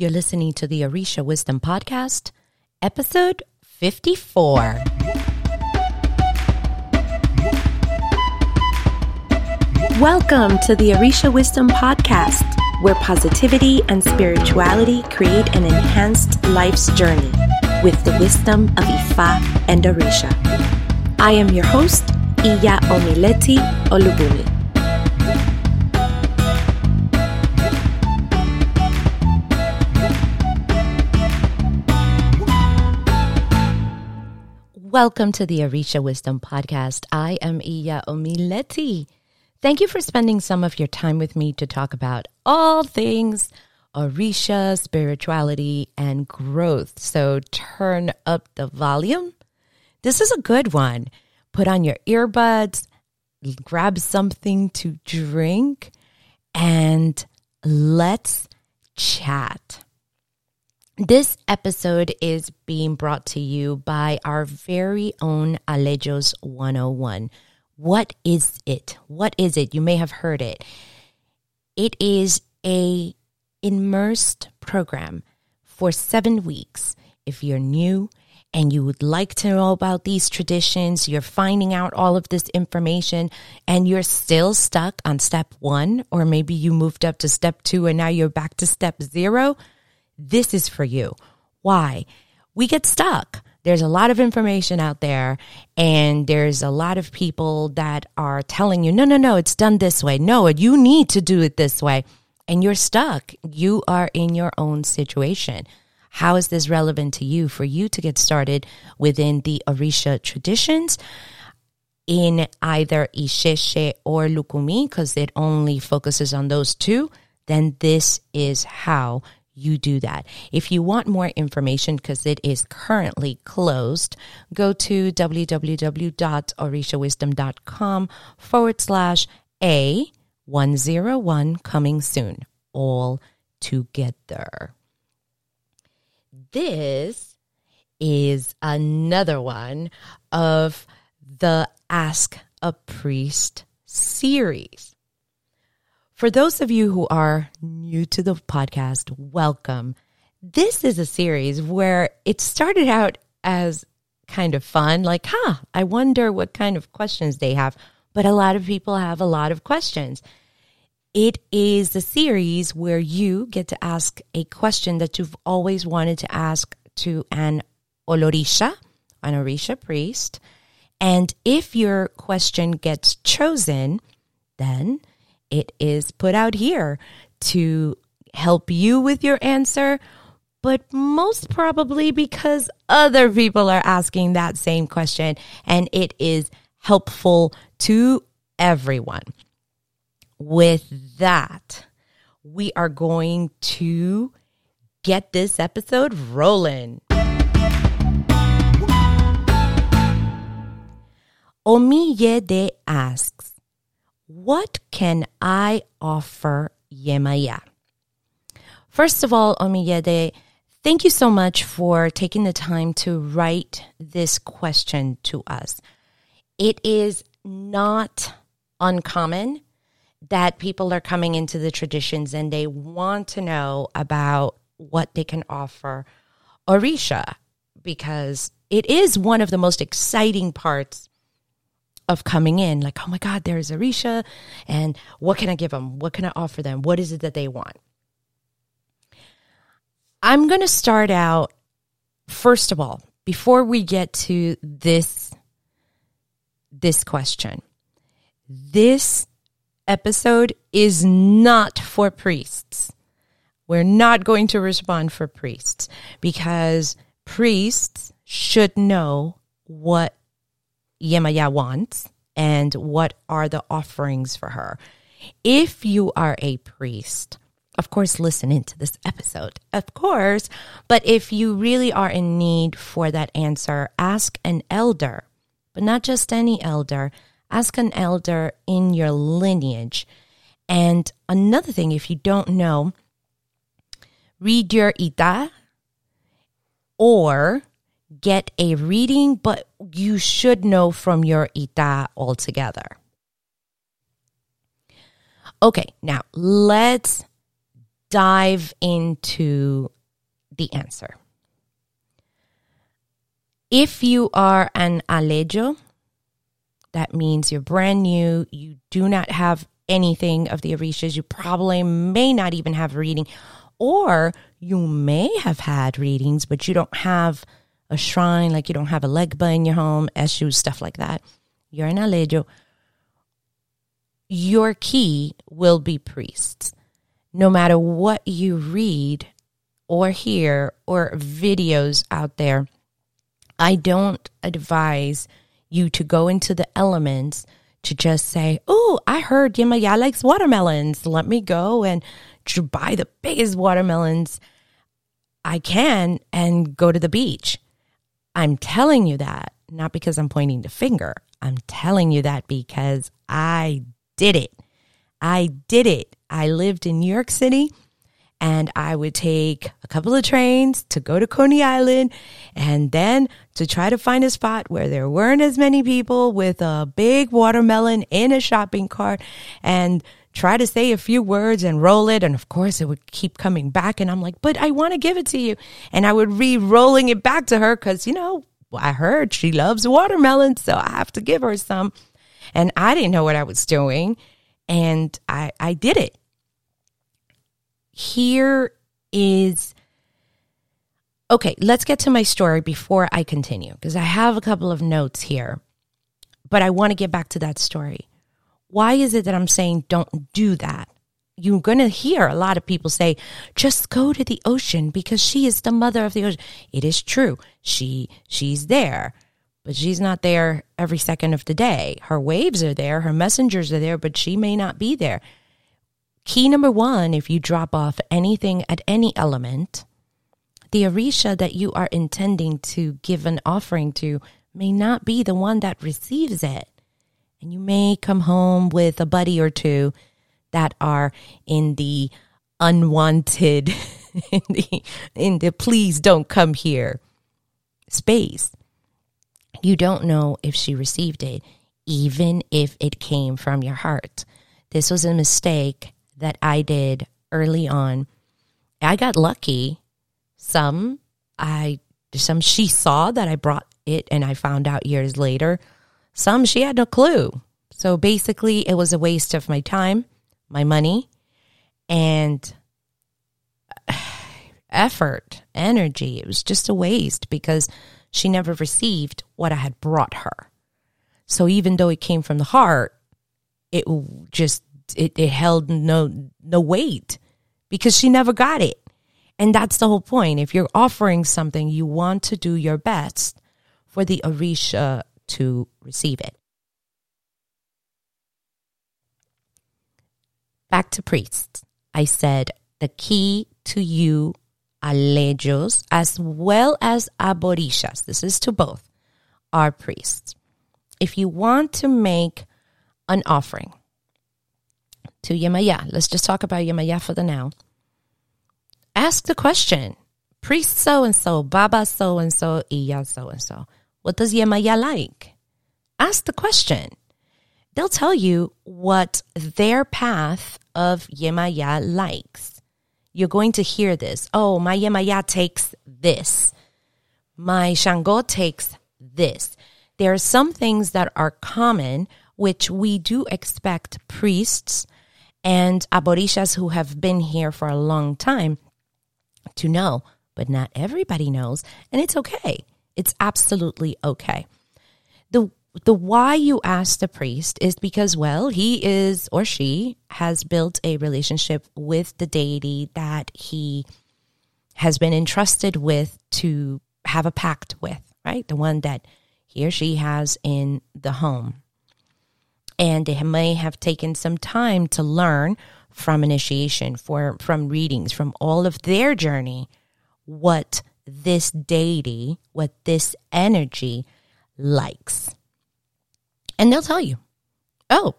You're listening to the Orisha Wisdom Podcast, episode 54. Welcome to the Orisha Wisdom Podcast, where positivity and spirituality create an enhanced life's journey with the wisdom of Ifa and Orisha. I am your host, Iya Omileti Olubumi. Welcome to the Orisha Wisdom Podcast. I am Iya Omileti. Thank you for spending some of your time with me to talk about all things Orisha, spirituality, and growth. So turn up the volume. This is a good one. Put on your earbuds, grab something to drink, and let's chat. This episode is being brought to you by our very own Alejos 101 what is it? What is it? You may have heard it. It is a immersed program for 7 weeks. If you're new and you would like to know about these traditions, you're finding out all of this information and you're still stuck on step 1 or maybe you moved up to step 2 and now you're back to step 0, this is for you. Why? We get stuck there's a lot of information out there and there's a lot of people that are telling you, no, no, no, it's done this way. No, you need to do it this way. And you're stuck. You are in your own situation. How is this relevant to you for you to get started within the Orisha traditions? in either Isheshe or Lukumi, because it only focuses on those two, then this is how you do that. If you want more information, because it is currently closed, go to www.orishawisdom.com forward slash A101 coming soon, all together. This is another one of the Ask a Priest series. For those of you who are new to the podcast, welcome. This is a series where it started out as kind of fun, like, huh, I wonder what kind of questions they have. But a lot of people have a lot of questions. It is a series where you get to ask a question that you've always wanted to ask to an Olorisha, an Orisha priest. And if your question gets chosen, then it is put out here to help you with your answer, but most probably because other people are asking that same question and it is helpful to everyone. With that, we are going to get this episode rolling. Omiyede asks, what can I offer Yemaya? First of all, Omiyede, thank you so much for taking the time to write this question to us. It is not uncommon that people are coming into the traditions and they want to know about what they can offer Orisha because it is one of the most exciting parts of coming in like, oh my God, there's Orisha. And what can I give them? What can I offer them? What is it that they want? I'm going to start out, first of all, before we get to this, this question. This episode is not for priests. We're not going to respond for priests because priests should know what Yemaya wants and what are the offerings for her. If you are a priest, of course, listen into this episode, of course. But if you really are in need for that answer, ask an elder, but not just any elder. Ask an elder in your lineage. And another thing, if you don't know, read your Ita or get a reading, but you should know from your ita altogether. Okay, now let's dive into the answer. If you are an alejo, that means you're brand new, you do not have anything of the Orishas, you probably may not even have a reading, or you may have had readings, but you don't have a shrine, like you don't have a legba in your home, eshu, stuff like that. You're an alejo. Your key will be priests. No matter what you read or hear or videos out there, I don't advise you to go into the elements to just say, Oh, I heard Yemaya likes watermelons. Let me go and buy the biggest watermelons I can and go to the beach. I'm telling you that not because I'm pointing the finger. I'm telling you that because I did it. I did it. I lived in New York City and I would take a couple of trains to go to Coney Island and then to try to find a spot where there weren't as many people with a big watermelon in a shopping cart and try to say a few words and roll it. And of course, it would keep coming back. And I'm like, but I want to give it to you. And I would re rolling it back to her because, you know, I heard she loves watermelon, so I have to give her some. And I didn't know what I was doing. And I, I did it here is okay, let's get to my story before I continue because I have a couple of notes here, but I want to get back to that story. Why is it that I'm saying don't do that? You're going to hear a lot of people say, just go to the ocean because she is the mother of the ocean. It is true. She, she's there, but she's not there every second of the day. Her waves are there. Her messengers are there, but she may not be there. Key number one if you drop off anything at any element, the Orisha that you are intending to give an offering to may not be the one that receives it. And you may come home with a buddy or two that are in the unwanted, in the, in the please don't come here space. You don't know if she received it, even if it came from your heart. This was a mistake that I did early on. I got lucky. Some I some she saw that I brought it and I found out years later. Some she had no clue. So basically it was a waste of my time, my money, and effort, energy. It was just a waste because she never received what I had brought her. So even though it came from the heart, it just it, it held no no weight because she never got it. And that's the whole point. If you're offering something, you want to do your best for the Orisha to receive it. Back to priests. I said the key to you alejos as well as aborishas, this is to both, are priests. If you want to make an offering, to Yemaya. Let's just talk about Yemaya for the now. Ask the question Priest so and so, Baba so and so, Iya so and so. What does Yemaya like? Ask the question. They'll tell you what their path of Yemaya likes. You're going to hear this. Oh, my Yemaya takes this. My Shango takes this. There are some things that are common, which we do expect priests and aborishas who have been here for a long time to know, but not everybody knows, and it's okay. It's absolutely okay. The the why you ask the priest is because well, he is or she has built a relationship with the deity that he has been entrusted with to have a pact with, right? The one that he or she has in the home and they may have taken some time to learn from initiation, for, from readings, from all of their journey, what this deity, what this energy likes. And they'll tell you, oh,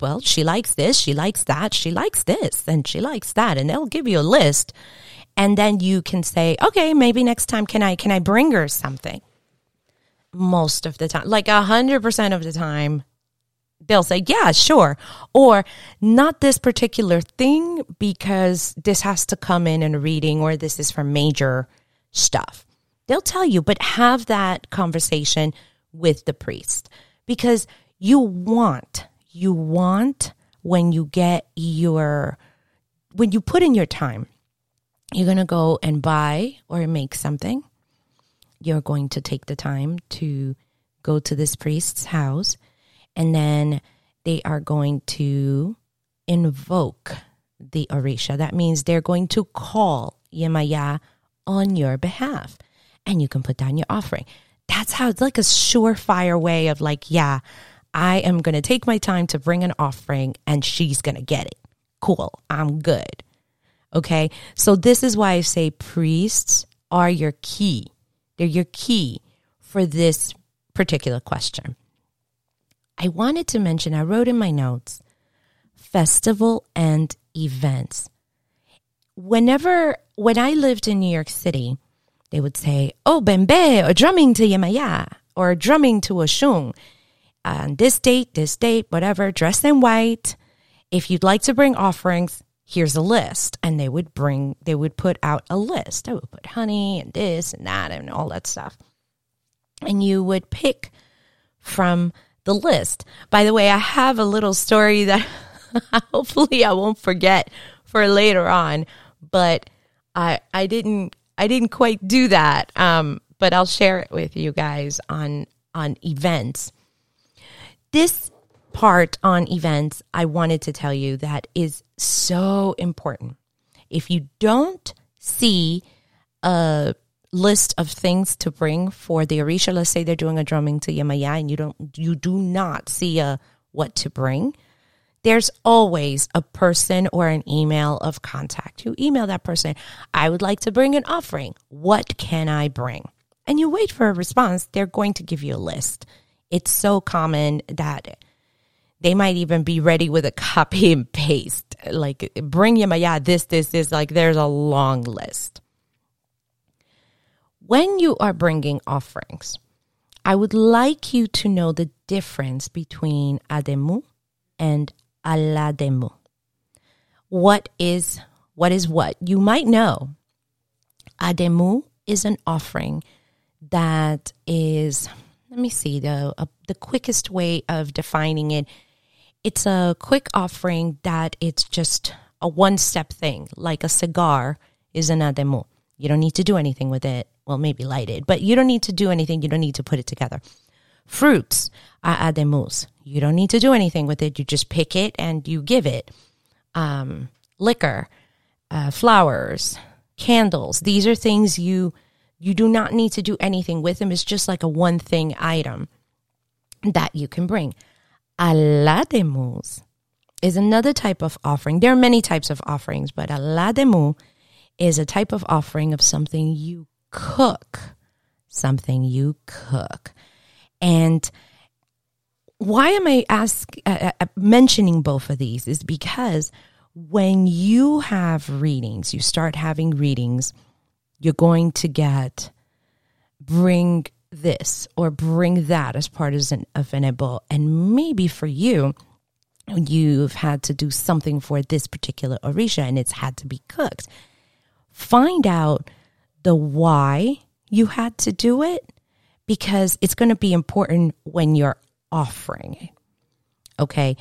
well, she likes this, she likes that, she likes this, and she likes that. And they'll give you a list. And then you can say, okay, maybe next time can I can I bring her something? Most of the time. Like a hundred percent of the time, they'll say, yeah, sure. Or not this particular thing because this has to come in in a reading or this is for major stuff. They'll tell you, but have that conversation with the priest because you want, you want when you get your, when you put in your time, you're going to go and buy or make something. You're going to take the time to go to this priest's house and then they are going to invoke the Orisha. That means they're going to call Yemaya on your behalf. And you can put down your offering. That's how it's like a surefire way of like, yeah, I am going to take my time to bring an offering and she's going to get it. Cool. I'm good. Okay. So this is why I say priests are your key. They're your key for this particular question. I wanted to mention, I wrote in my notes, festival and events. Whenever, when I lived in New York City, they would say, oh, bembe, or drumming to Yemaya, or drumming to Oshun. On this date, this date, whatever, dress in white. If you'd like to bring offerings, here's a list. And they would bring, they would put out a list. I would put honey and this and that and all that stuff. And you would pick from the list. By the way, I have a little story that hopefully I won't forget for later on, but I I didn't I didn't quite do that. Um, but I'll share it with you guys on on events. This part on events I wanted to tell you that is so important. If you don't see a list of things to bring for the Orisha. Let's say they're doing a drumming to Yemaya and you don't, you do not see a what to bring. There's always a person or an email of contact. You email that person. I would like to bring an offering. What can I bring? And you wait for a response. They're going to give you a list. It's so common that they might even be ready with a copy and paste. Like bring Yemaya this, this, this. Like there's a long list. When you are bringing offerings, I would like you to know the difference between ademu and alademu. What is what is what? You might know. Ademu is an offering that is let me see the uh, the quickest way of defining it. It's a quick offering that it's just a one step thing, like a cigar is an ademu. You don't need to do anything with it well, maybe light it, but you don't need to do anything. You don't need to put it together. Fruits are ademus. You don't need to do anything with it. You just pick it and you give it. Um, liquor, uh, flowers, candles. These are things you you do not need to do anything with them. It's just like a one thing item that you can bring. Alademus is another type of offering. There are many types of offerings, but alademu is a type of offering of something you cook something you cook. And why am I ask, uh, uh, mentioning both of these is because when you have readings, you start having readings, you're going to get bring this or bring that as part of an, of an And maybe for you, you've had to do something for this particular Orisha and it's had to be cooked. Find out the why you had to do it because it's going to be important when you're offering. Okay.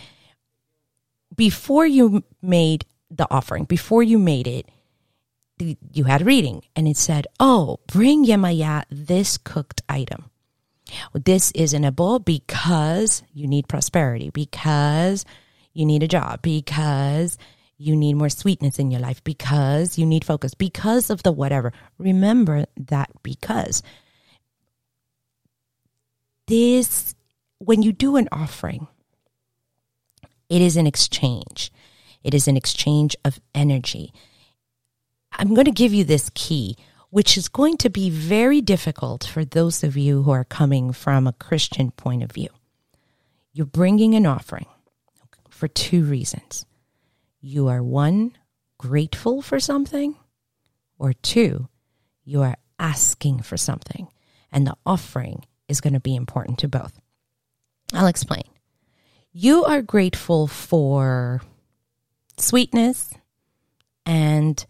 Before you made the offering, before you made it, you had a reading and it said, Oh, bring Yemaya this cooked item. This is an abo because you need prosperity, because you need a job, because you need more sweetness in your life because you need focus because of the whatever. Remember that because this, when you do an offering, it is an exchange. It is an exchange of energy. I'm going to give you this key, which is going to be very difficult for those of you who are coming from a Christian point of view. You're bringing an offering for two reasons you are one, grateful for something, or two, you are asking for something. And the offering is going to be important to both. I'll explain. You are grateful for sweetness, and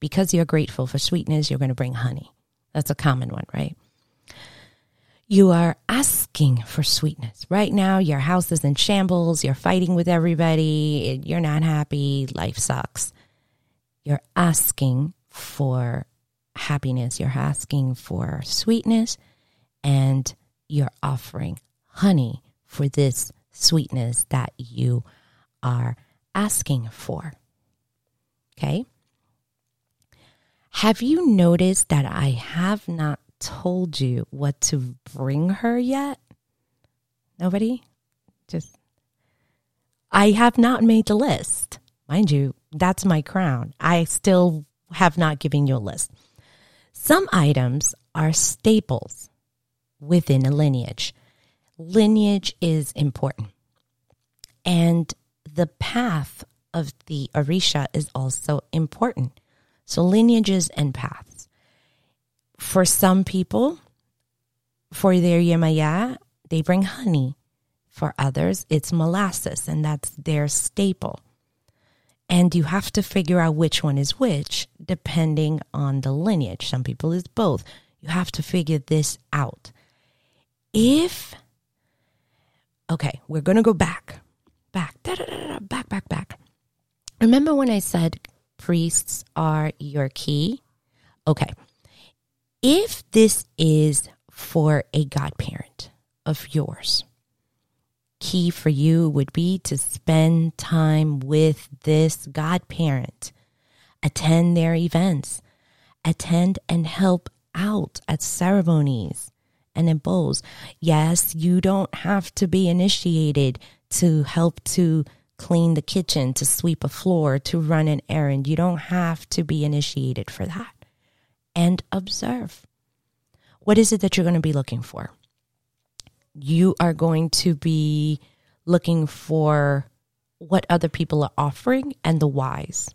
because you're grateful for sweetness, you're going to bring honey. That's a common one, right? You are asking for sweetness. Right now, your house is in shambles. You're fighting with everybody. You're not happy. Life sucks. You're asking for happiness. You're asking for sweetness. And you're offering honey for this sweetness that you are asking for. Okay. Have you noticed that I have not told you what to bring her yet? Nobody? Just. I have not made the list. Mind you, that's my crown. I still have not given you a list. Some items are staples within a lineage. Lineage is important. And the path of the Orisha is also important. So, lineages and paths. For some people, for their Yemaya, they bring honey. For others, it's molasses, and that's their staple. And you have to figure out which one is which depending on the lineage. Some people is both. You have to figure this out. If, okay, we're going to go back, back, back, back, back. Remember when I said priests are your key? Okay. If this is for a godparent of yours, key for you would be to spend time with this godparent, attend their events, attend and help out at ceremonies and in bowls. Yes, you don't have to be initiated to help to clean the kitchen, to sweep a floor, to run an errand. You don't have to be initiated for that. And observe. What is it that you're going to be looking for? You are going to be looking for what other people are offering and the whys.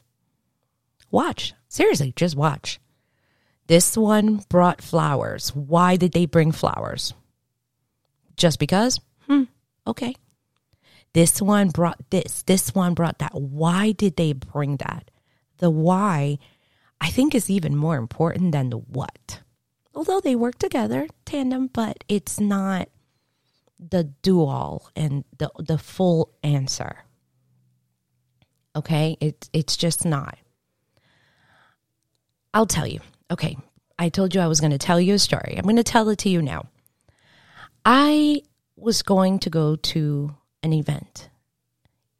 Watch. Seriously, just watch. This one brought flowers. Why did they bring flowers? Just because? Hmm, okay. This one brought this, this one brought that. Why did they bring that? The why, I think, is even more important than the what. Although they work together, tandem, but it's not the do all and the, the full answer. Okay? It's, it's just not. I'll tell you. Okay. I told you I was going to tell you a story. I'm going to tell it to you now. I was going to go to an event.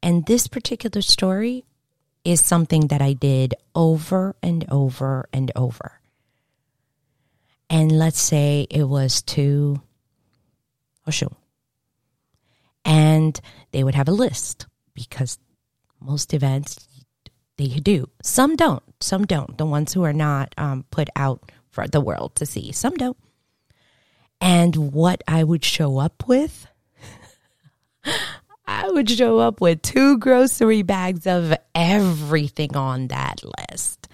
And this particular story is something that I did over and over and over. And let's say it was to Oshun. And they would have a list because most events they do. Some don't. Some don't. The ones who are not um, put out for the world to see. Some don't. And what I would show up with I would show up with two grocery bags of everything on that list.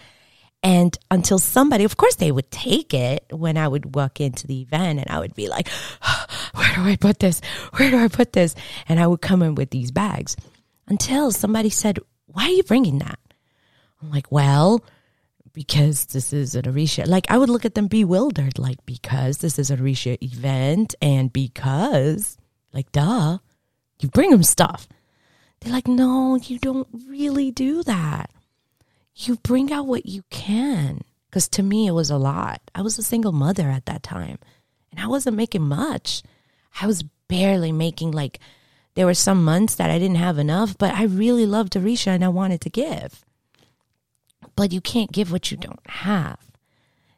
And until somebody, of course, they would take it when I would walk into the event and I would be like, where do I put this? Where do I put this? And I would come in with these bags until somebody said, why are you bringing that? I'm like, well, because this is an Orisha. Like I would look at them bewildered, like because this is a Orisha event and because, like, duh. You bring them stuff. They're like, no, you don't really do that. You bring out what you can. Because to me, it was a lot. I was a single mother at that time and I wasn't making much. I was barely making like, there were some months that I didn't have enough, but I really loved Orisha and I wanted to give. But you can't give what you don't have.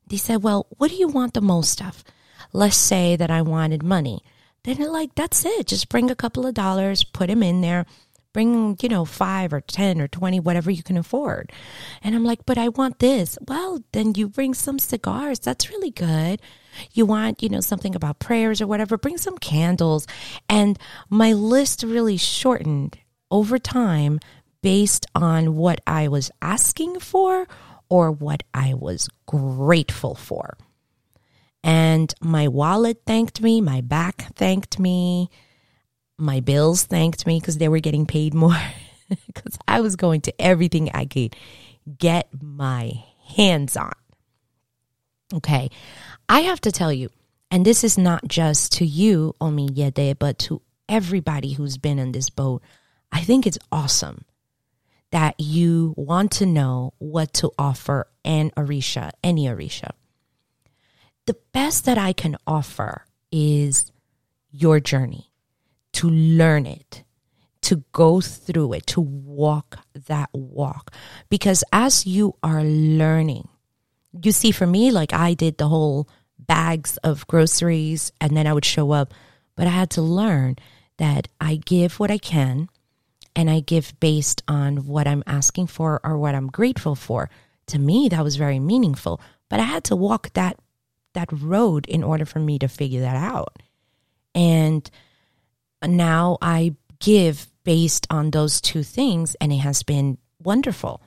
They said, well, what do you want the most of? Let's say that I wanted money. Then they're like, that's it. Just bring a couple of dollars, put them in there, bring, you know, five or 10 or 20, whatever you can afford. And I'm like, but I want this. Well, then you bring some cigars. That's really good. You want, you know, something about prayers or whatever, bring some candles. And my list really shortened over time based on what I was asking for or what I was grateful for. And my wallet thanked me, my back thanked me. My bills thanked me because they were getting paid more because I was going to everything I could get my hands on. Okay. I have to tell you, and this is not just to you, Omiyede, but to everybody who's been in this boat. I think it's awesome that you want to know what to offer an Orisha, any Orisha. The best that I can offer is your journey, to learn it, to go through it, to walk that walk. Because as you are learning, you see, for me, like I did the whole bags of groceries and then I would show up, but I had to learn that I give what I can and I give based on what I'm asking for or what I'm grateful for. To me, that was very meaningful, but I had to walk that that road in order for me to figure that out. And now I give based on those two things, and it has been wonderful.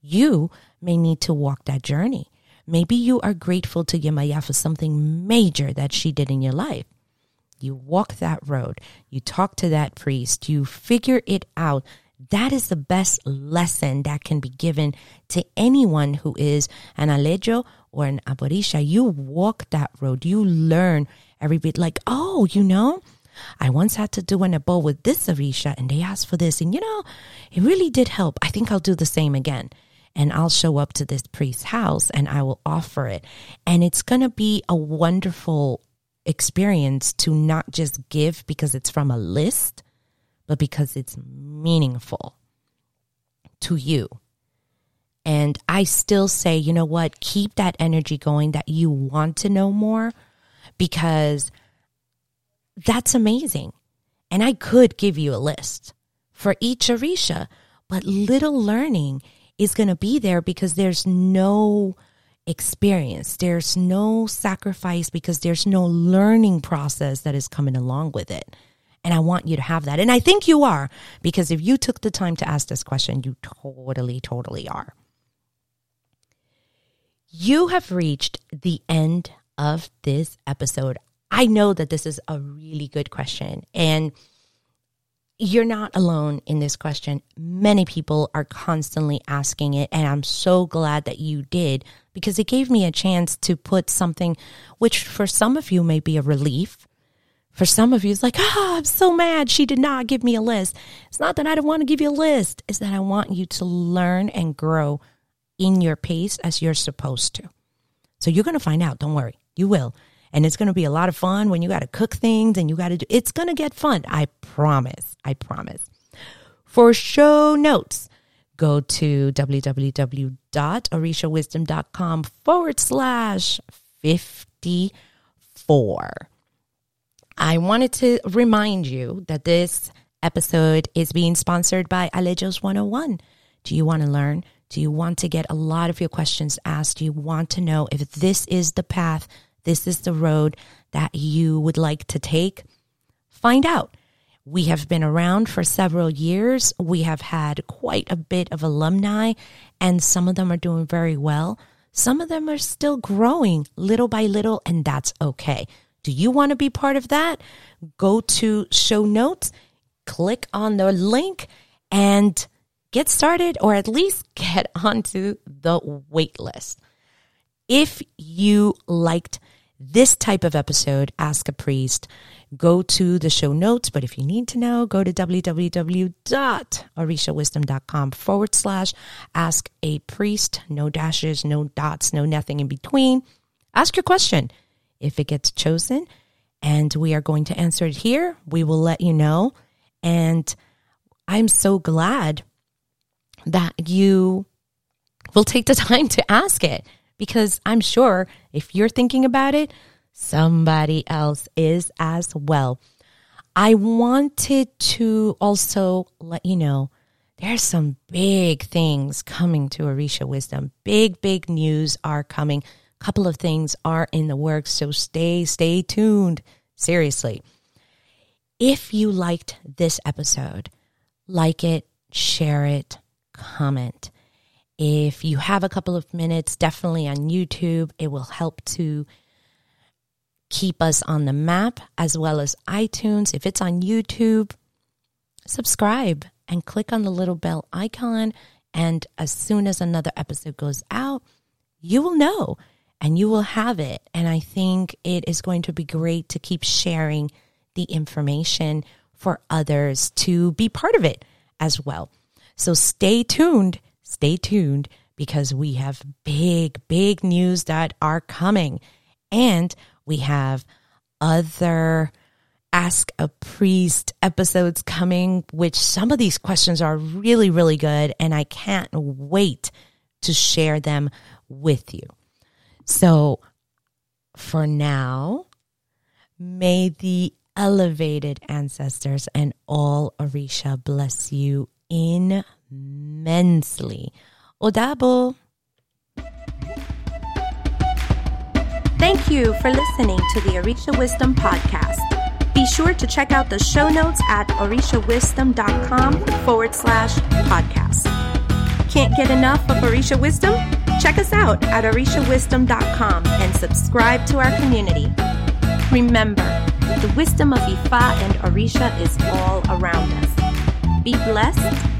You may need to walk that journey. Maybe you are grateful to Yemaya for something major that she did in your life. You walk that road, you talk to that priest, you figure it out. That is the best lesson that can be given to anyone who is an alejo or an aborisha. You walk that road, you learn every bit like, oh, you know, I once had to do an abo with this Orisha and they asked for this. And you know, it really did help. I think I'll do the same again. And I'll show up to this priest's house and I will offer it. And it's going to be a wonderful experience to not just give because it's from a list, but because it's meaningful to you. And I still say, you know what? Keep that energy going that you want to know more because that's amazing. And I could give you a list for each Orisha, but little learning is going to be there because there's no experience. There's no sacrifice because there's no learning process that is coming along with it. And I want you to have that. And I think you are because if you took the time to ask this question, you totally, totally are. You have reached the end of this episode. I know that this is a really good question. And you're not alone in this question. Many people are constantly asking it, and I'm so glad that you did because it gave me a chance to put something which for some of you may be a relief. For some of you, it's like, oh, I'm so mad she did not give me a list. It's not that I don't want to give you a list, it's that I want you to learn and grow in your pace as you're supposed to. So you're going to find out. Don't worry. You will and it's going to be a lot of fun when you got to cook things and you got to do it's going to get fun i promise i promise. For show notes go to www.orishawisdom.com forward slash 54 i wanted to remind you that this episode is being sponsored by alejos 101 do you want to learn? Do you want to get a lot of your questions asked? Do you want to know if this is the path this is the road that you would like to take, find out. We have been around for several years. We have had quite a bit of alumni, and some of them are doing very well. Some of them are still growing little by little, and that's okay. Do you want to be part of that? Go to show notes, click on the link, and get started, or at least get onto the wait list. If you liked this type of episode, Ask a Priest, go to the show notes. But if you need to know, go to www.orishawisdom.com forward slash ask a priest. No dashes, no dots, no nothing in between. Ask your question. If it gets chosen and we are going to answer it here, we will let you know. And I'm so glad that you will take the time to ask it because I'm sure if you're thinking about it, somebody else is as well. I wanted to also let you know there's some big things coming to Orisha Wisdom. Big, big news are coming. A couple of things are in the works, so stay, stay tuned. Seriously. If you liked this episode, like it, share it, comment. If you have a couple of minutes, definitely on YouTube, it will help to keep us on the map as well as iTunes. If it's on YouTube, subscribe and click on the little bell icon. And as soon as another episode goes out, you will know and you will have it. And I think it is going to be great to keep sharing the information for others to be part of it as well. So stay tuned, stay tuned because we have big, big news that are coming. And we have other Ask a Priest episodes coming, which some of these questions are really, really good. And I can't wait to share them with you. So for now, may the elevated ancestors and all Orisha bless you immensely. Odabo. Thank you for listening to the Orisha Wisdom Podcast. Be sure to check out the show notes at orishawisdom.com forward slash podcast. Can't get enough of Orisha Wisdom? Check us out at orishawisdom.com and subscribe to our community. Remember, the wisdom of Ifa and Orisha is all around us. Be blessed,